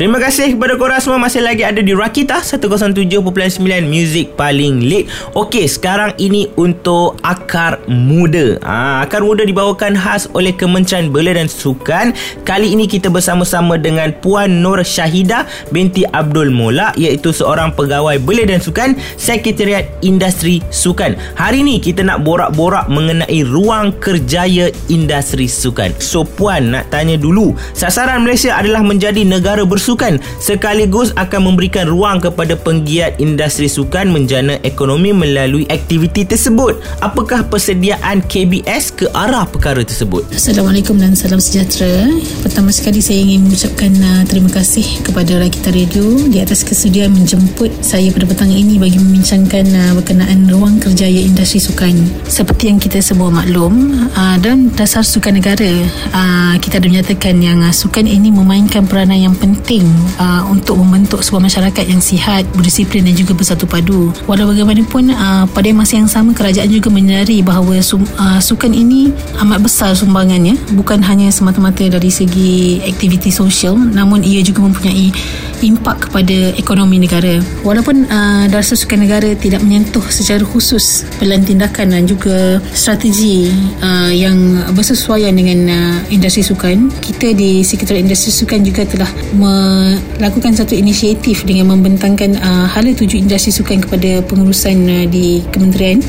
Terima kasih kepada korang semua Masih lagi ada di Rakita 107.9 Music paling lead Okey, sekarang ini untuk Akar Muda. Ha, Akar Muda dibawakan khas oleh Kementerian Belia dan Sukan. Kali ini kita bersama-sama dengan Puan Nur Syahida binti Abdul Mola Iaitu seorang pegawai Belia dan Sukan Sekretariat Industri Sukan. Hari ini kita nak borak-borak mengenai ruang kerjaya industri sukan. So Puan nak tanya dulu. Sasaran Malaysia adalah menjadi negara bersukan sukan sekaligus akan memberikan ruang kepada penggiat industri sukan menjana ekonomi melalui aktiviti tersebut. Apakah persediaan KBS ke arah perkara tersebut? Assalamualaikum dan salam sejahtera. Pertama sekali saya ingin mengucapkan uh, terima kasih kepada Rakita Radio di atas kesediaan menjemput saya pada petang ini bagi membincangkan uh, berkenaan ruang kerjaya industri sukan. Seperti yang kita semua maklum, uh, dalam dasar sukan negara, uh, kita ada menyatakan yang uh, sukan ini memainkan peranan yang penting penting uh, untuk membentuk sebuah masyarakat yang sihat, berdisiplin dan juga bersatu padu. Walau bagaimanapun, uh, pada masa yang sama kerajaan juga menyadari bahawa sum, uh, sukan ini amat besar sumbangannya, bukan hanya semata-mata dari segi aktiviti sosial, namun ia juga mempunyai impak kepada ekonomi negara. Walaupun uh, dasar sukan negara tidak menyentuh secara khusus pelan tindakan dan juga strategi uh, yang bersesuaian dengan uh, industri sukan, kita di Sekretariat Industri Sukan juga telah me- melakukan satu inisiatif dengan membentangkan uh, hala tuju industri sukan kepada pengurusan uh, di kementerian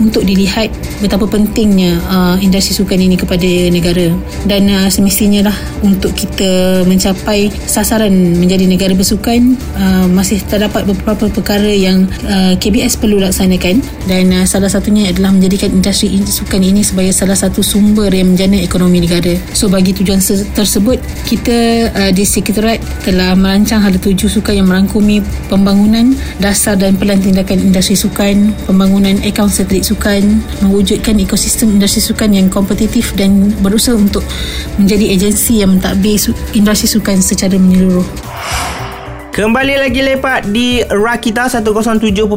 untuk dilihat betapa pentingnya uh, industri sukan ini kepada negara. Dan uh, semestinya lah untuk kita mencapai sasaran menjadi negara bersukan uh, masih terdapat beberapa perkara yang uh, KBS perlu laksanakan. Dan uh, salah satunya adalah menjadikan industri sukan ini sebagai salah satu sumber yang menjana ekonomi negara. So bagi tujuan tersebut kita uh, di Sekretariat telah merancang hala tuju sukan yang merangkumi pembangunan dasar dan pelan tindakan industri sukan pembangunan akaun satelit sukan mewujudkan ekosistem industri sukan yang kompetitif dan berusaha untuk menjadi agensi yang mentadbir industri sukan secara menyeluruh. Kembali lagi lepak di Rakita 107.9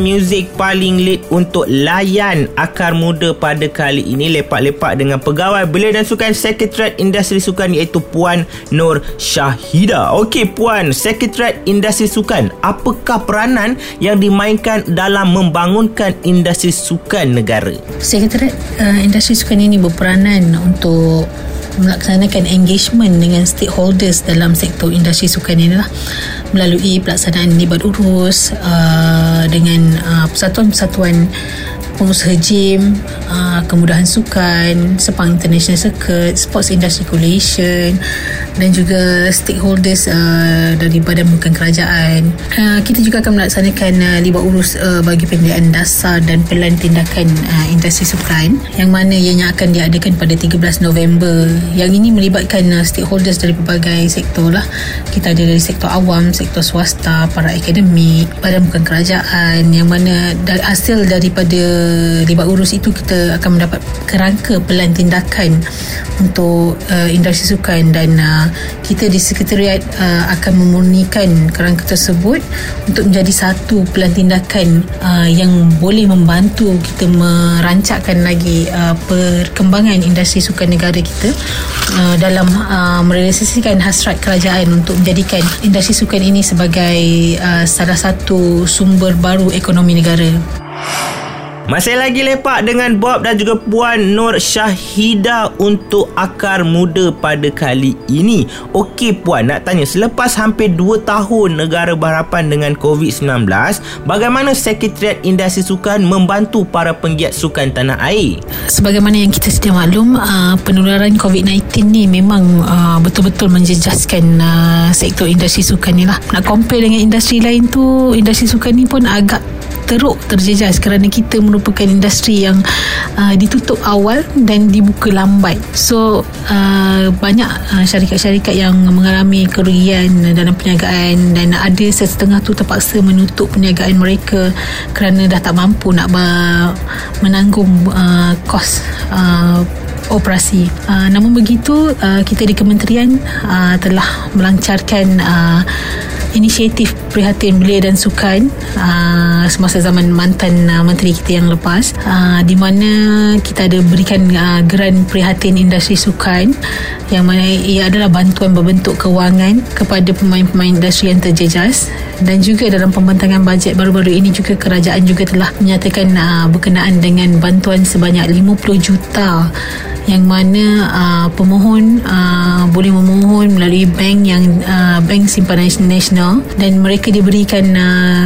Music paling lead untuk layan akar muda pada kali ini lepak-lepak dengan pegawai belia dan sukan Sekretariat Industri Sukan iaitu Puan Nur Syahida. Okey Puan, Sekretariat Industri Sukan, apakah peranan yang dimainkan dalam membangunkan industri sukan negara? Sekretariat uh, Industri Sukan ini berperanan untuk melaksanakan engagement dengan stakeholders dalam sektor industri sukan ini lah. Melalui pelaksanaan libat urus uh, dengan uh, persatuan-persatuan pengusaha gym, uh, kemudahan sukan, Sepang International Circuit, Sports Industry Coalition dan juga stakeholders uh, dari badan bukan kerajaan. Uh, kita juga akan melaksanakan uh, libat urus uh, bagi penyediaan dasar dan pelan tindakan uh, industri sukan yang mana ianya akan diadakan pada 13 November. Yang ini melibatkan uh, stakeholders dari pelbagai sektor lah. Kita ada dari sektor awam, sektor swasta, para akademik, badan bukan kerajaan yang mana hasil daripada libat urus itu kita akan mendapat kerangka pelan tindakan untuk uh, industri sukan dan uh, kita di sekretariat uh, akan memurnikan kerangka tersebut untuk menjadi satu pelan tindakan uh, yang boleh membantu kita merancakkan lagi uh, perkembangan industri sukan negara kita uh, dalam uh, merealisasikan hasrat kerajaan untuk menjadikan industri sukan ini sebagai uh, salah satu sumber baru ekonomi negara. Masih lagi lepak dengan Bob dan juga Puan Nur Syahida untuk akar muda pada kali ini. Okey Puan, nak tanya selepas hampir 2 tahun negara berhadapan dengan COVID-19, bagaimana Sekretariat Industri Sukan membantu para penggiat sukan tanah air? Sebagaimana yang kita sedia maklum, uh, penularan COVID-19 ni memang uh, betul-betul menjejaskan uh, sektor industri sukan ni lah. Nak compare dengan industri lain tu, industri sukan ni pun agak teruk terjejas kerana kita merupakan industri yang uh, ditutup awal dan dibuka lambat. So uh, banyak uh, syarikat-syarikat yang mengalami kerugian dalam perniagaan dan ada setengah tu terpaksa menutup perniagaan mereka kerana dah tak mampu nak menanggung uh, kos uh, operasi. Uh, namun begitu uh, kita di kementerian uh, telah melancarkan uh, inisiatif prihatin belia dan sukan uh, semasa zaman mantan uh, menteri kita yang lepas uh, di mana kita ada berikan uh, geran prihatin industri sukan yang mana ia adalah bantuan berbentuk kewangan kepada pemain-pemain industri yang terjejas. Dan juga dalam pembentangan bajet baru-baru ini juga kerajaan juga telah menyatakan uh, berkenaan dengan bantuan sebanyak 50 juta yang mana uh, pemohon uh, boleh memohon melalui bank yang uh, bank simpanan nasional dan mereka diberikan uh,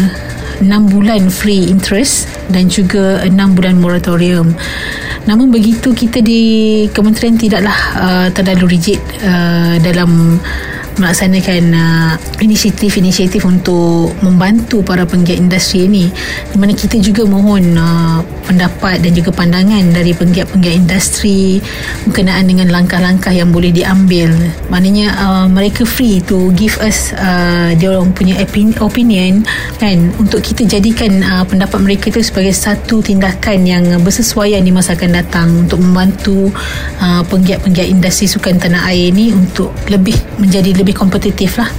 6 bulan free interest dan juga 6 bulan moratorium. Namun begitu kita di kementerian tidaklah uh, terlalu rigid uh, dalam melaksanakan uh, inisiatif-inisiatif untuk membantu para penggiat industri ini. Di mana kita juga mohon uh, pendapat dan juga pandangan dari penggiat-penggiat industri berkenaan dengan langkah-langkah yang boleh diambil. Maknanya uh, mereka free to give us uh, dia orang punya opinion kan? Untuk kita jadikan uh, pendapat mereka itu sebagai satu tindakan yang bersesuaian di masa akan datang untuk membantu uh, penggiat-penggiat industri sukan tanah air ini untuk lebih menjadi lebih kompetitif lah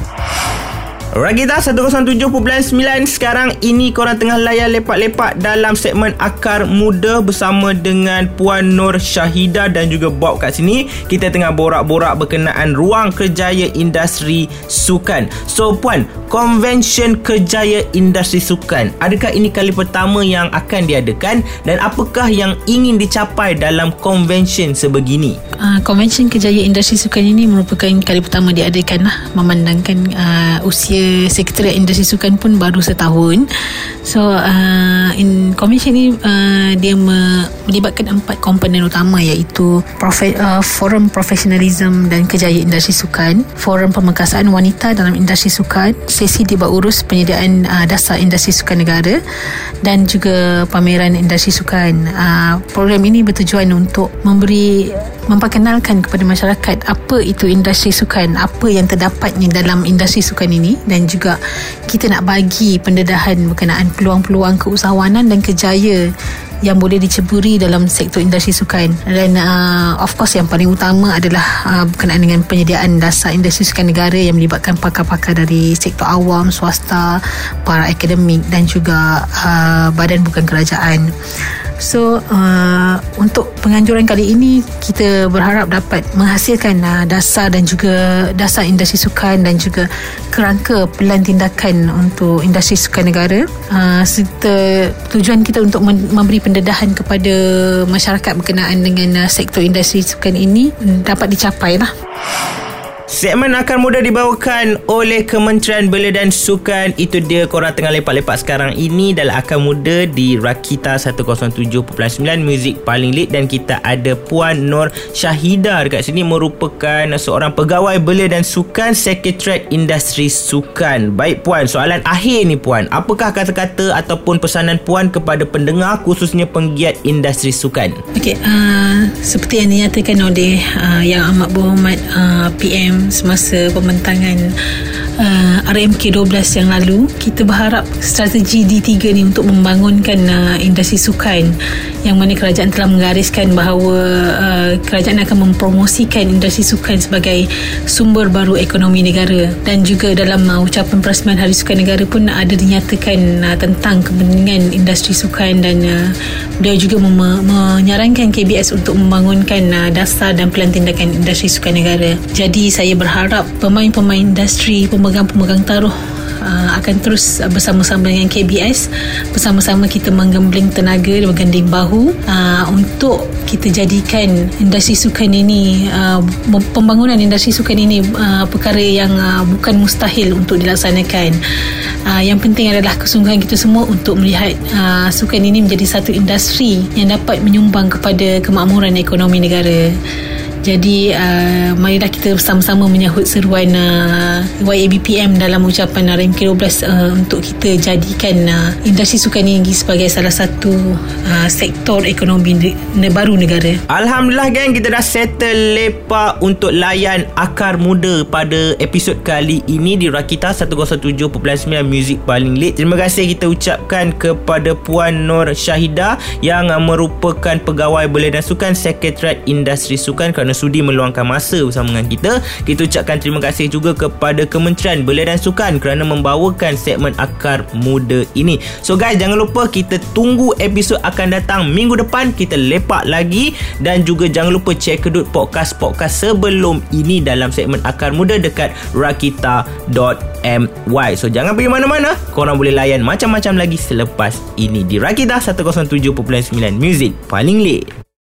Ragita 107.9 Sekarang. Ini korang tengah layar lepak-lepak Dalam segmen Akar Muda Bersama dengan Puan Nur Syahida Dan juga Bob kat sini. Kita tengah borak-borak berkenaan Ruang Kerjaya Industri Sukan. So Puan Convention Kerjaya Industri Sukan Adakah ini kali pertama yang akan diadakan Dan apakah yang ingin dicapai dalam convention sebegini? Uh, convention Kerjaya Industri Sukan ini merupakan kali pertama diadakan lah Memandangkan uh, usia Sekretariat Industri Sukan pun baru setahun. So uh, in commission ni uh, dia me- melibatkan empat komponen utama iaitu profe- uh, forum professionalism dan kejayaan industri sukan, forum pemekasaan wanita dalam industri sukan, sesi debat urus penyediaan uh, dasar industri sukan negara dan juga pameran industri sukan. Uh, program ini bertujuan untuk memberi memperkenalkan kepada masyarakat apa itu industri sukan, apa yang terdapatnya dalam industri sukan ini dan juga kita nak bagi pendedahan berkenaan peluang-peluang keusahawanan dan kejaya yang boleh diceburi dalam sektor industri sukan dan uh, of course yang paling utama adalah uh, berkenaan dengan penyediaan dasar industri sukan negara yang melibatkan pakar-pakar dari sektor awam, swasta, para akademik dan juga uh, badan bukan kerajaan. So uh, untuk penganjuran kali ini kita berharap dapat menghasilkan uh, dasar dan juga dasar industri sukan dan juga kerangka pelan tindakan untuk industri sukan negara uh, serta tujuan kita untuk memberi pendedahan kepada masyarakat berkenaan dengan uh, sektor industri sukan ini dapat dicapai lah. Segmen akan mudah dibawakan oleh Kementerian Belia dan Sukan. Itu dia korang tengah lepak-lepak sekarang ini dalam akan muda di Rakita 107.9 Muzik paling lit dan kita ada Puan Nur Syahida dekat sini merupakan seorang pegawai belia dan sukan Sekretariat Industri Sukan. Baik Puan, soalan akhir ni Puan. Apakah kata-kata ataupun pesanan Puan kepada pendengar khususnya penggiat industri sukan? Okey, uh, seperti yang dinyatakan oleh uh, Yang Amat Berhormat uh, PM semasa pembentangan uh, RMK 12 yang lalu kita berharap strategi D3 ni untuk membangunkan uh, industri sukan yang mana kerajaan telah menggariskan bahawa uh, kerajaan akan mempromosikan industri sukan sebagai sumber baru ekonomi negara. Dan juga dalam uh, ucapan perasmian Hari Sukan Negara pun ada dinyatakan uh, tentang kepentingan industri sukan dan uh, beliau juga mem- menyarankan KBS untuk membangunkan uh, dasar dan pelan tindakan industri sukan negara. Jadi saya berharap pemain-pemain industri pemegang-pemegang taruh uh, akan terus bersama-sama dengan KBS bersama-sama kita menggembling tenaga dan mengganding bahu uh, untuk kita jadikan industri sukan ini uh, pembangunan industri sukan ini perkara yang bukan mustahil untuk dilaksanakan. Yang penting adalah kesungguhan kita semua untuk melihat sukan ini menjadi satu industri yang dapat menyumbang kepada kemakmuran ekonomi negara jadi uh, marilah kita bersama-sama menyahut seruan uh, YABPM dalam ucapan RMK 12 uh, untuk kita jadikan uh, industri sukan ini sebagai salah satu uh, sektor ekonomi ne- baru negara. Alhamdulillah geng kita dah settle lepak untuk layan akar muda pada episod kali ini di Rakita 107.9 Music Paling Lit. Terima kasih kita ucapkan kepada Puan Nur Syahida yang uh, merupakan pegawai belia dan sukan Sekretariat Industri Sukan kerana kerana sudi meluangkan masa bersama dengan kita. Kita ucapkan terima kasih juga kepada Kementerian Belia dan Sukan kerana membawakan segmen Akar Muda ini. So guys, jangan lupa kita tunggu episod akan datang minggu depan. Kita lepak lagi dan juga jangan lupa check kedut podcast-podcast sebelum ini dalam segmen Akar Muda dekat rakita.my. So jangan pergi mana-mana. Korang boleh layan macam-macam lagi selepas ini di Rakita 107.9 Music paling late.